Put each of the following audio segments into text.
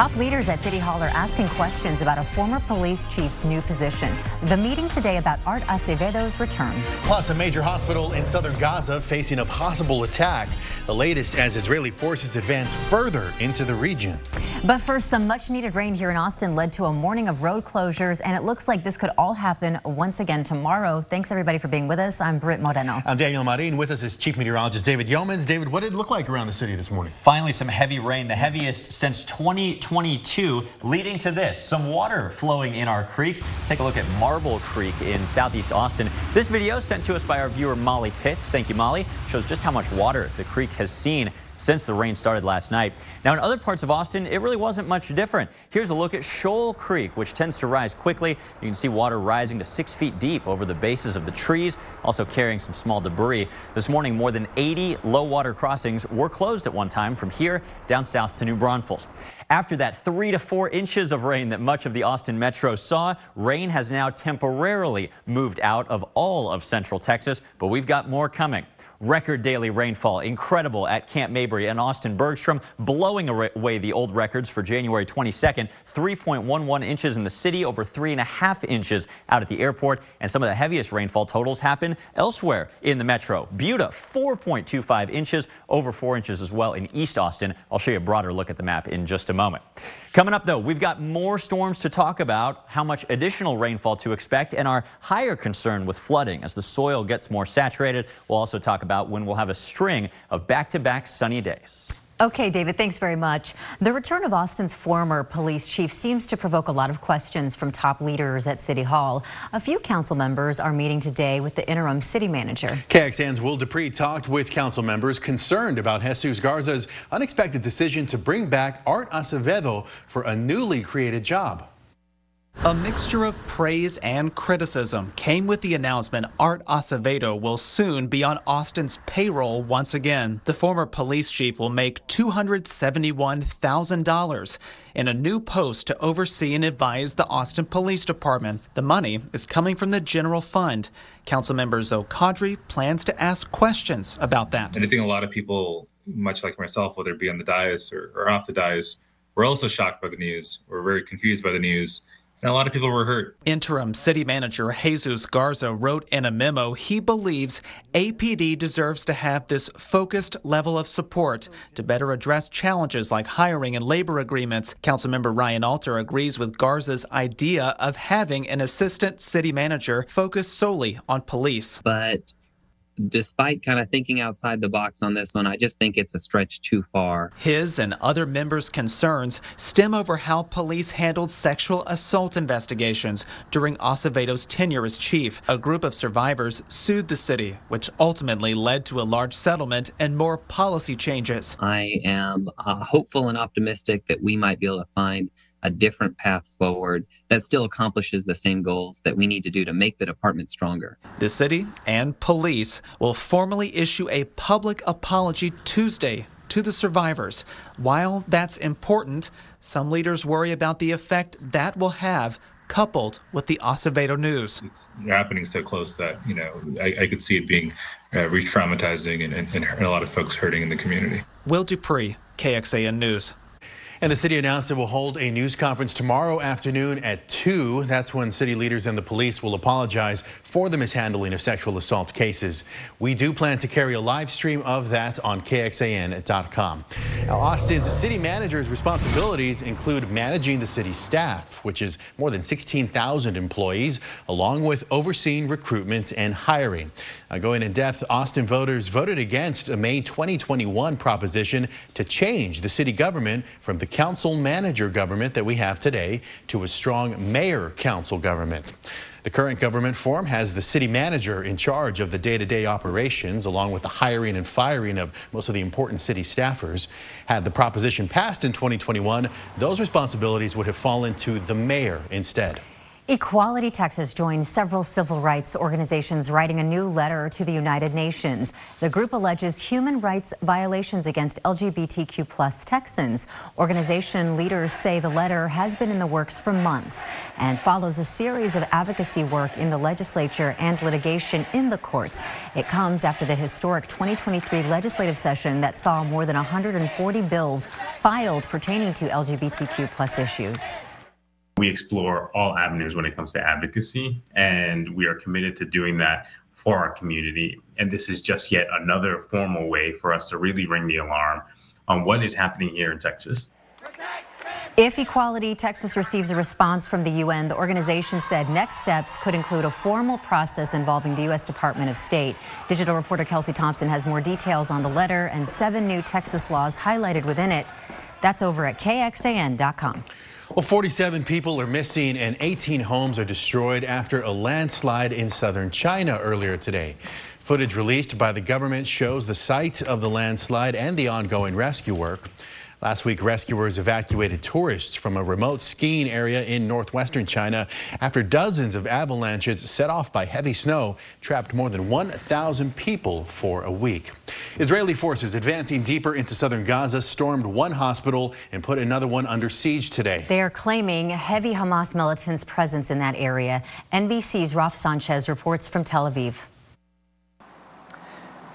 Top leaders at City Hall are asking questions about a former police chief's new position. The meeting today about Art Acevedo's return. Plus, a major hospital in southern Gaza facing a possible attack. The latest as Israeli forces advance further into the region. But first, some much needed rain here in Austin led to a morning of road closures, and it looks like this could all happen once again tomorrow. Thanks, everybody, for being with us. I'm Britt Moreno. I'm Daniel Marin. With us is Chief Meteorologist David Yeomans. David, what did it look like around the city this morning? Finally, some heavy rain, the heaviest since 2022, leading to this some water flowing in our creeks. Take a look at Marble Creek in southeast Austin. This video sent to us by our viewer Molly Pitts. Thank you, Molly. Shows just how much water the creek has seen since the rain started last night. Now, in other parts of Austin, it really wasn't much different. Here's a look at Shoal Creek, which tends to rise quickly. You can see water rising to six feet deep over the bases of the trees, also carrying some small debris. This morning, more than 80 low water crossings were closed at one time from here down south to New Braunfels. After that three to four inches of rain that much of the Austin metro saw, rain has now temporarily moved out of all of central Texas, but we've got more coming. Record daily rainfall, incredible at Camp Mabry and Austin Bergstrom, blowing away the old records for January 22nd. 3.11 inches in the city, over three and a half inches out at the airport. And some of the heaviest rainfall totals happen elsewhere in the metro. Buda, 4.25 inches, over four inches as well in East Austin. I'll show you a broader look at the map in just a moment. Coming up, though, we've got more storms to talk about, how much additional rainfall to expect, and our higher concern with flooding as the soil gets more saturated. We'll also talk about when we'll have a string of back-to-back -back sunny days. Okay, David, thanks very much. The return of Austin's former police chief seems to provoke a lot of questions from top leaders at City Hall. A few council members are meeting today with the interim city manager. KXAN's Will Dupree talked with council members concerned about Jesus Garza's unexpected decision to bring back Art Acevedo for a newly created job. A mixture of praise and criticism came with the announcement Art Acevedo will soon be on Austin's payroll once again. The former police chief will make $271,000 in a new post to oversee and advise the Austin Police Department. The money is coming from the general fund. Councilmember Zo Qadri plans to ask questions about that. And I think a lot of people, much like myself, whether it be on the dais or, or off the dais, were also shocked by the news. We're very confused by the news and a lot of people were hurt. Interim city manager Jesus Garza wrote in a memo he believes APD deserves to have this focused level of support to better address challenges like hiring and labor agreements. Councilmember Ryan Alter agrees with Garza's idea of having an assistant city manager focused solely on police. But despite kind of thinking outside the box on this one, I just think it's a stretch too far. His and other members' concerns stem over how police handled sexual assault investigations during Acevedo's tenure as chief. A group of survivors sued the city, which ultimately led to a large settlement and more policy changes. I am uh, hopeful and optimistic that we might be able to find a different path forward that still accomplishes the same goals that we need to do to make the department stronger. The city and police will formally issue a public apology Tuesday to the survivors. While that's important, some leaders worry about the effect that will have coupled with the Acevedo news. It's happening so close that, you know, I, I could see it being uh, re-traumatizing and, and, and a lot of folks hurting in the community. Will Dupree, KXAN News. And the city announced it will hold a news conference tomorrow afternoon at 2. That's when city leaders and the police will apologize for the mishandling of sexual assault cases. We do plan to carry a live stream of that on KXAN.com. Now, Austin's city manager's responsibilities include managing the city's staff, which is more than 16,000 employees, along with overseeing recruitment and hiring. Now, going in depth, Austin voters voted against a May 2021 proposition to change the city government from the council manager government that we have today to a strong mayor council government. The current government form has the city manager in charge of the day-to-day -day operations, along with the hiring and firing of most of the important city staffers. Had the proposition passed in 2021, those responsibilities would have fallen to the mayor instead. Equality Texas joins several civil rights organizations writing a new letter to the United Nations. The group alleges human rights violations against LGBTQ plus Texans. Organization leaders say the letter has been in the works for months and follows a series of advocacy work in the legislature and litigation in the courts. It comes after the historic 2023 legislative session that saw more than 140 bills filed pertaining to LGBTQ plus issues. We explore all avenues when it comes to advocacy, and we are committed to doing that for our community. And this is just yet another formal way for us to really ring the alarm on what is happening here in Texas. If Equality Texas receives a response from the UN, the organization said next steps could include a formal process involving the U.S. Department of State. Digital reporter Kelsey Thompson has more details on the letter and seven new Texas laws highlighted within it. That's over at KXAN.com. Well, 47 people are missing and 18 homes are destroyed after a landslide in southern China earlier today. Footage released by the government shows the site of the landslide and the ongoing rescue work. Last week, rescuers evacuated tourists from a remote skiing area in northwestern China after dozens of avalanches set off by heavy snow trapped more than 1,000 people for a week. Israeli forces advancing deeper into southern Gaza stormed one hospital and put another one under siege today. They are claiming heavy Hamas militants' presence in that area. NBC's Raf Sanchez reports from Tel Aviv.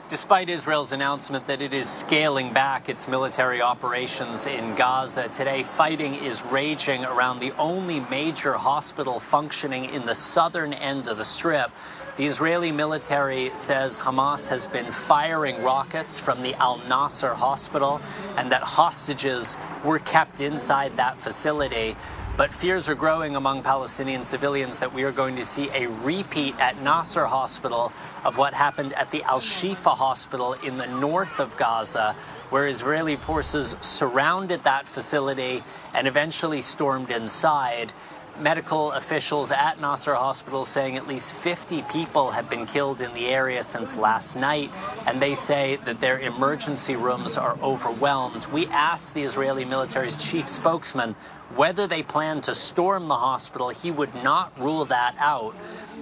Despite Israel's announcement that it is scaling back its military operations in Gaza, today fighting is raging around the only major hospital functioning in the southern end of the strip. The Israeli military says Hamas has been firing rockets from the Al Nasser hospital and that hostages were kept inside that facility. But fears are growing among Palestinian civilians that we are going to see a repeat at Nasser Hospital of what happened at the Al Shifa Hospital in the north of Gaza, where Israeli forces surrounded that facility and eventually stormed inside. Medical officials at Nasser Hospital saying at least 50 people have been killed in the area since last night, and they say that their emergency rooms are overwhelmed. We asked the Israeli military's chief spokesman whether they plan to storm the hospital. He would not rule that out.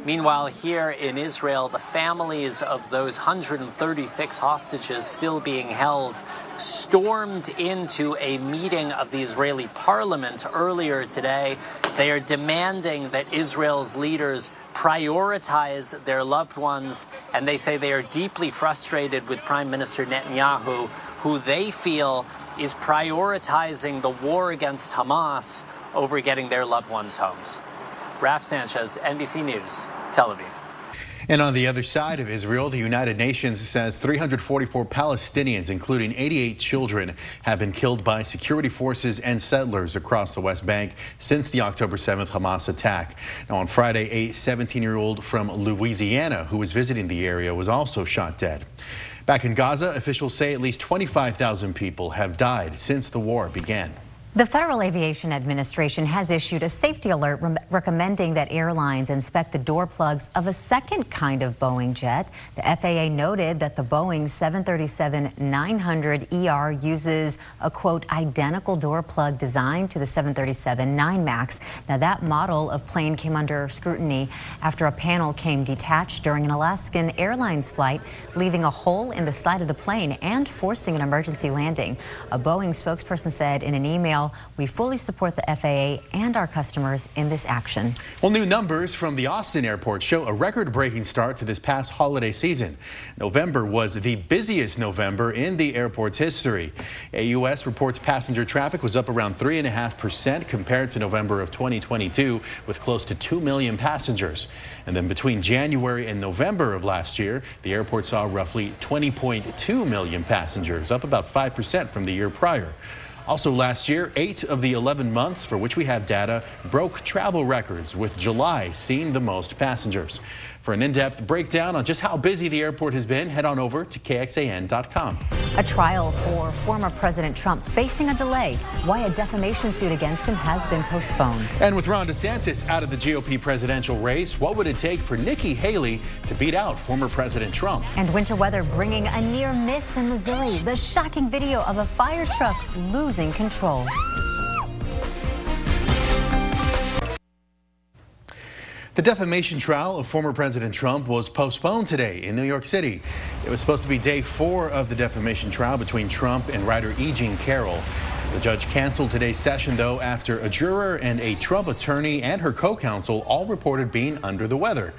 Meanwhile, here in Israel, the families of those 136 hostages still being held stormed into a meeting of the Israeli parliament earlier today. They are demanding that Israel's leaders prioritize their loved ones, and they say they are deeply frustrated with Prime Minister Netanyahu, who they feel is prioritizing the war against Hamas over getting their loved ones homes. Raf Sanchez, NBC News, Tel Aviv. And on the other side of Israel, the United Nations says 344 Palestinians, including 88 children, have been killed by security forces and settlers across the West Bank since the October 7th Hamas attack. Now, on Friday, a 17-year-old from Louisiana who was visiting the area was also shot dead. Back in Gaza, officials say at least 25,000 people have died since the war began. The Federal Aviation Administration has issued a safety alert re recommending that airlines inspect the door plugs of a second kind of Boeing jet. The FAA noted that the Boeing 737-900ER uses a, quote, identical door plug design to the 737-9 MAX. Now, that model of plane came under scrutiny after a panel came detached during an Alaskan Airlines flight, leaving a hole in the side of the plane and forcing an emergency landing. A Boeing spokesperson said in an email we fully support the FAA and our customers in this action. Well, new numbers from the Austin airport show a record-breaking start to this past holiday season. November was the busiest November in the airport's history. AUS reports passenger traffic was up around 3.5% compared to November of 2022, with close to 2 million passengers. And then between January and November of last year, the airport saw roughly 20.2 million passengers, up about 5% from the year prior. Also last year, eight of the 11 months for which we have data broke travel records, with July seeing the most passengers. For an in-depth breakdown on just how busy the airport has been, head on over to KXAN.com. A trial for former President Trump facing a delay. Why a defamation suit against him has been postponed. And with Ron DeSantis out of the GOP presidential race, what would it take for Nikki Haley to beat out former President Trump? And winter weather bringing a near miss in Missouri. The shocking video of a fire truck losing control. The defamation trial of former President Trump was postponed today in New York City. It was supposed to be day four of the defamation trial between Trump and writer E. Jean Carroll. The judge canceled today's session, though, after a juror and a Trump attorney and her co-counsel all reported being under the weather.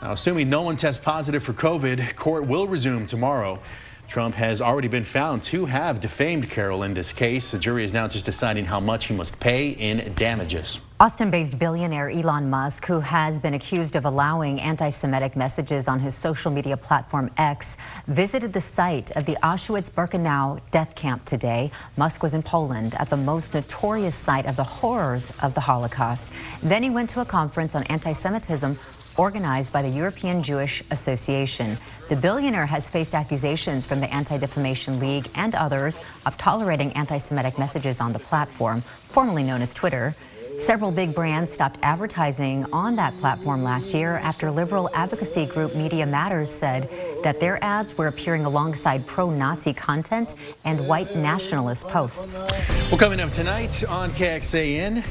Now, assuming no one tests positive for COVID, court will resume tomorrow. Trump has already been found to have defamed Carroll in this case. The jury is now just deciding how much he must pay in damages. Austin-based billionaire Elon Musk, who has been accused of allowing anti-Semitic messages on his social media platform X, visited the site of the Auschwitz-Birkenau death camp today. Musk was in Poland at the most notorious site of the horrors of the Holocaust. Then he went to a conference on anti-Semitism organized by the European Jewish Association. The billionaire has faced accusations from the Anti-Defamation League and others of tolerating anti-Semitic messages on the platform, formerly known as Twitter. Several big brands stopped advertising on that platform last year after liberal advocacy group Media Matters said that their ads were appearing alongside pro-Nazi content and white nationalist posts. Well, coming up tonight on KXAN,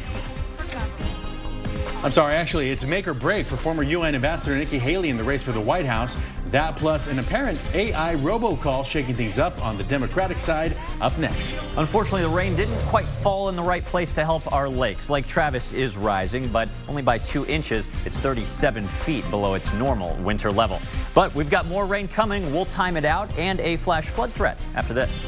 I'm sorry, actually, it's make or break for former UN Ambassador Nikki Haley in the race for the White House. That plus an apparent AI robocall shaking things up on the Democratic side up next. Unfortunately, the rain didn't quite fall in the right place to help our lakes. Lake Travis is rising, but only by two inches. It's 37 feet below its normal winter level. But we've got more rain coming. We'll time it out and a flash flood threat after this.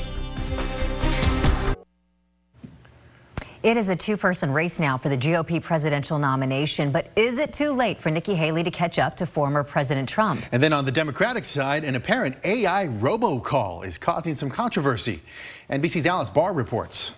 It is a two-person race now for the GOP presidential nomination, but is it too late for Nikki Haley to catch up to former President Trump? And then on the Democratic side, an apparent AI robocall is causing some controversy. NBC's Alice Barr reports.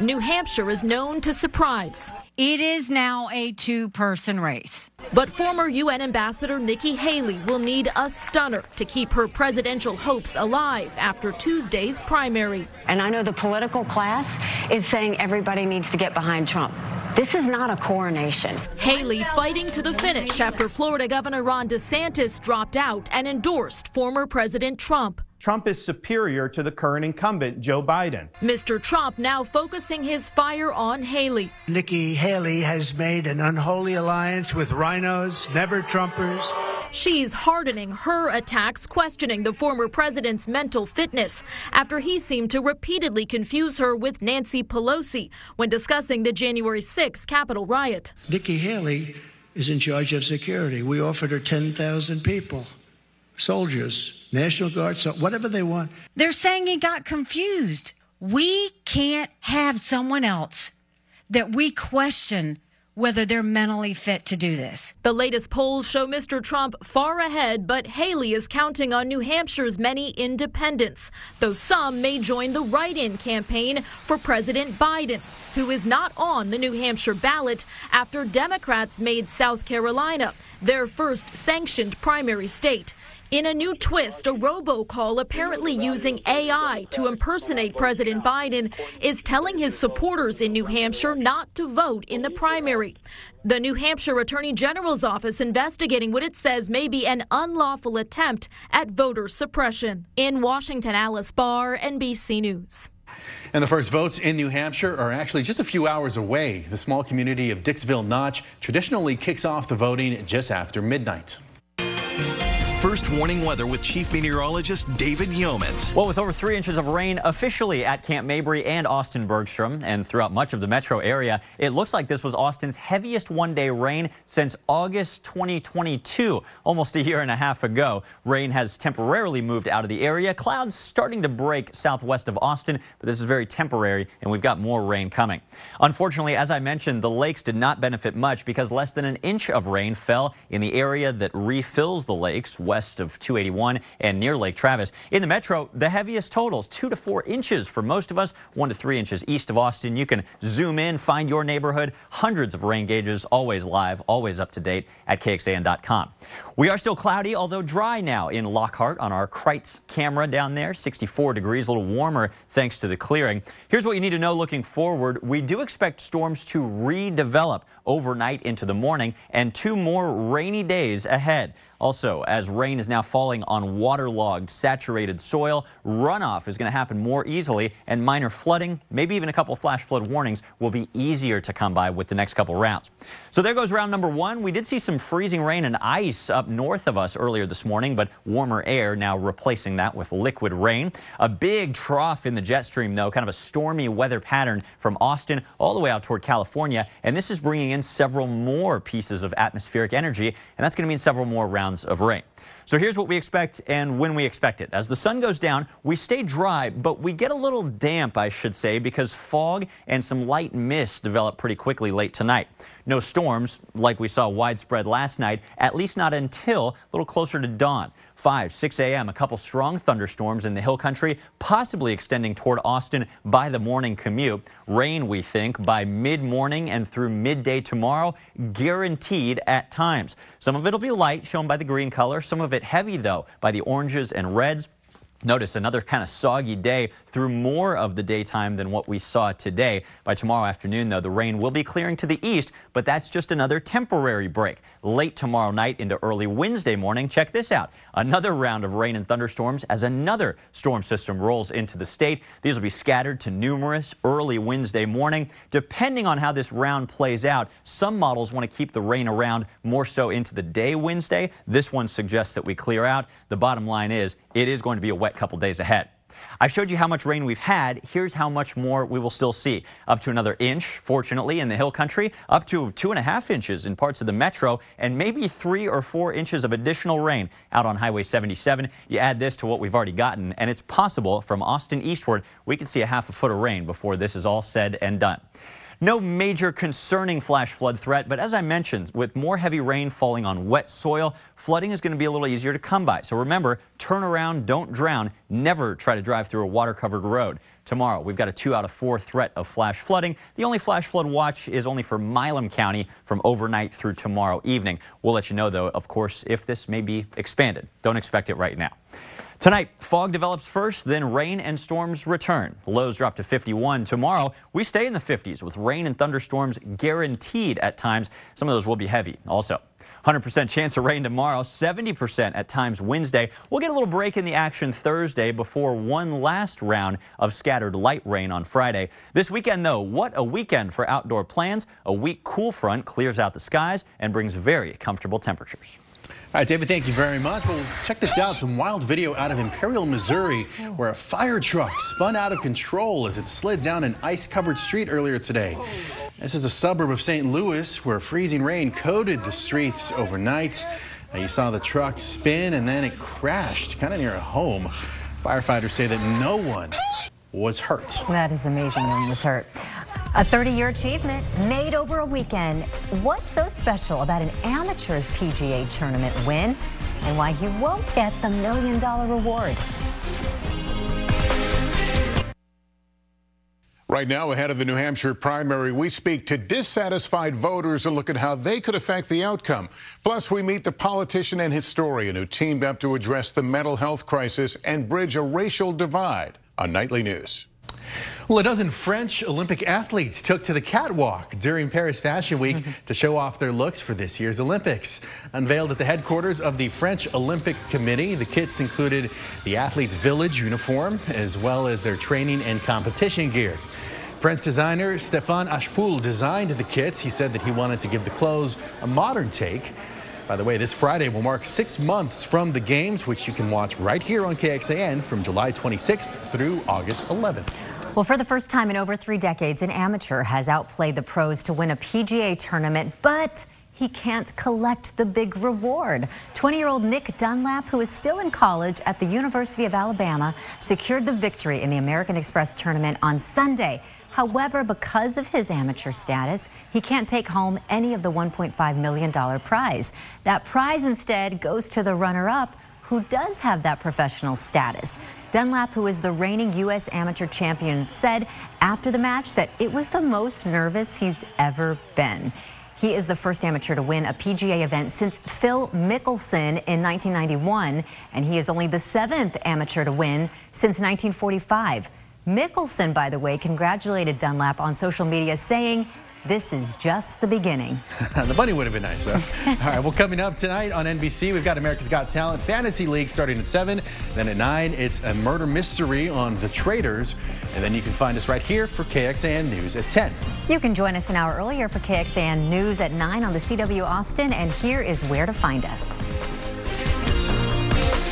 New Hampshire is known to surprise. It is now a two-person race. But former UN Ambassador Nikki Haley will need a stunner to keep her presidential hopes alive after Tuesday's primary. And I know the political class is saying everybody needs to get behind Trump. This is not a coronation. Haley fighting to the finish after Florida Governor Ron DeSantis dropped out and endorsed former President Trump. Trump is superior to the current incumbent, Joe Biden. Mr. Trump now focusing his fire on Haley. Nikki Haley has made an unholy alliance with RINOs, never Trumpers. She's hardening her attacks, questioning the former president's mental fitness after he seemed to repeatedly confuse her with Nancy Pelosi when discussing the January 6 Capitol riot. Nikki Haley is in charge of security. We offered her 10,000 people soldiers, National Guard, so whatever they want. They're saying he got confused. We can't have someone else that we question whether they're mentally fit to do this. The latest polls show Mr. Trump far ahead, but Haley is counting on New Hampshire's many independents, though some may join the write-in campaign for President Biden, who is not on the New Hampshire ballot after Democrats made South Carolina their first sanctioned primary state. In a new twist, a robocall apparently using AI to impersonate President Biden is telling his supporters in New Hampshire not to vote in the primary. The New Hampshire Attorney General's office investigating what it says may be an unlawful attempt at voter suppression. In Washington, Alice Barr, NBC News. And the first votes in New Hampshire are actually just a few hours away. The small community of Dixville Notch traditionally kicks off the voting just after midnight. First warning weather with Chief Meteorologist David Yeomans. Well, with over three inches of rain officially at Camp Mabry and Austin Bergstrom and throughout much of the metro area, it looks like this was Austin's heaviest one-day rain since August 2022, almost a year and a half ago. Rain has temporarily moved out of the area. Clouds starting to break southwest of Austin, but this is very temporary, and we've got more rain coming. Unfortunately, as I mentioned, the lakes did not benefit much because less than an inch of rain fell in the area that refills the lakes west of 281 and near Lake Travis. In the metro, the heaviest totals, two to four inches for most of us, one to three inches east of Austin. You can zoom in, find your neighborhood. Hundreds of rain gauges, always live, always up to date at KXAN.com. We are still cloudy, although dry now in Lockhart on our Kreuz camera down there. 64 degrees, a little warmer thanks to the clearing. Here's what you need to know looking forward. We do expect storms to redevelop overnight into the morning and two more rainy days ahead. Also, as rain is now falling on waterlogged, saturated soil, runoff is going to happen more easily, and minor flooding, maybe even a couple flash flood warnings, will be easier to come by with the next couple rounds. So there goes round number one. We did see some freezing rain and ice up north of us earlier this morning, but warmer air now replacing that with liquid rain. A big trough in the jet stream, though, kind of a stormy weather pattern from Austin all the way out toward California, and this is bringing in several more pieces of atmospheric energy, and that's going to mean several more rounds of rain. So here's what we expect and when we expect it. As the sun goes down, we stay dry, but we get a little damp, I should say, because fog and some light mist develop pretty quickly late tonight. No storms like we saw widespread last night, at least not until a little closer to dawn. 5, 6 a.m., a couple strong thunderstorms in the hill country, possibly extending toward Austin by the morning commute. Rain, we think, by mid-morning and through midday tomorrow, guaranteed at times. Some of it will be light, shown by the green color. Some of it heavy, though, by the oranges and reds. Notice another kind of soggy day through more of the daytime than what we saw today. By tomorrow afternoon, though, the rain will be clearing to the east, but that's just another temporary break. Late tomorrow night into early Wednesday morning, check this out. Another round of rain and thunderstorms as another storm system rolls into the state. These will be scattered to numerous early Wednesday morning. Depending on how this round plays out, some models want to keep the rain around more so into the day Wednesday. This one suggests that we clear out. The bottom line is it is going to be a wet couple days ahead. I showed you how much rain we've had. Here's how much more we will still see. Up to another inch, fortunately, in the hill country, up to two and a half inches in parts of the metro, and maybe three or four inches of additional rain out on Highway 77. You add this to what we've already gotten, and it's possible from Austin eastward, we could see a half a foot of rain before this is all said and done. No major concerning flash flood threat, but as I mentioned, with more heavy rain falling on wet soil, flooding is going to be a little easier to come by. So remember, turn around, don't drown. Never try to drive through a water-covered road. Tomorrow, we've got a two out of four threat of flash flooding. The only flash flood watch is only for Milam County from overnight through tomorrow evening. We'll let you know, though, of course, if this may be expanded. Don't expect it right now. Tonight, fog develops first, then rain and storms return. Lows drop to 51. Tomorrow, we stay in the 50s with rain and thunderstorms guaranteed at times. Some of those will be heavy also. 100% chance of rain tomorrow, 70% at times Wednesday. We'll get a little break in the action Thursday before one last round of scattered light rain on Friday. This weekend, though, what a weekend for outdoor plans. A weak cool front clears out the skies and brings very comfortable temperatures. All right, David, thank you very much. Well, check this out. Some wild video out of Imperial, Missouri, where a fire truck spun out of control as it slid down an ice-covered street earlier today. This is a suburb of St. Louis where freezing rain coated the streets overnight. Now, you saw the truck spin and then it crashed kind of near a home. Firefighters say that no one was hurt. That is amazing. No one was hurt. A 30-year achievement made over a weekend. What's so special about an amateur's PGA tournament win and why he won't get the million dollar reward? Right now, ahead of the New Hampshire primary, we speak to dissatisfied voters and look at how they could affect the outcome. Plus, we meet the politician and historian who teamed up to address the mental health crisis and bridge a racial divide on Nightly News. Well, a dozen French Olympic athletes took to the catwalk during Paris Fashion Week mm-hmm. to show off their looks for this year's Olympics. Unveiled at the headquarters of the French Olympic Committee, the kits included the athletes' village uniform as well as their training and competition gear. French designer Stéphane Ashpool designed the kits. He said that he wanted to give the clothes a modern take. By the way, this Friday will mark six months from the games, which you can watch right here on KXAN from July 26th through August 11th. Well, for the first time in over three decades, an amateur has outplayed the pros to win a PGA tournament, but he can't collect the big reward. 20-year-old Nick Dunlap, who is still in college at the University of Alabama, secured the victory in the American Express tournament on Sunday. However, because of his amateur status, he can't take home any of the $1.5 million prize. That prize instead goes to the runner-up, who does have that professional status. Dunlap, who is the reigning U.S. amateur champion, said after the match that it was the most nervous he's ever been. He is the first amateur to win a PGA event since Phil Mickelson in 1991, and he is only the seventh amateur to win since 1945. Mickelson, by the way, congratulated Dunlap on social media, saying this is just the beginning. the money would have been nice, though. All right, well, coming up tonight on NBC, we've got America's Got Talent Fantasy League starting at 7. Then at 9, it's a murder mystery on The Traitors. And then you can find us right here for KXAN News at 10. You can join us an hour earlier for KXAN News at 9 on the CW Austin. And here is where to find us.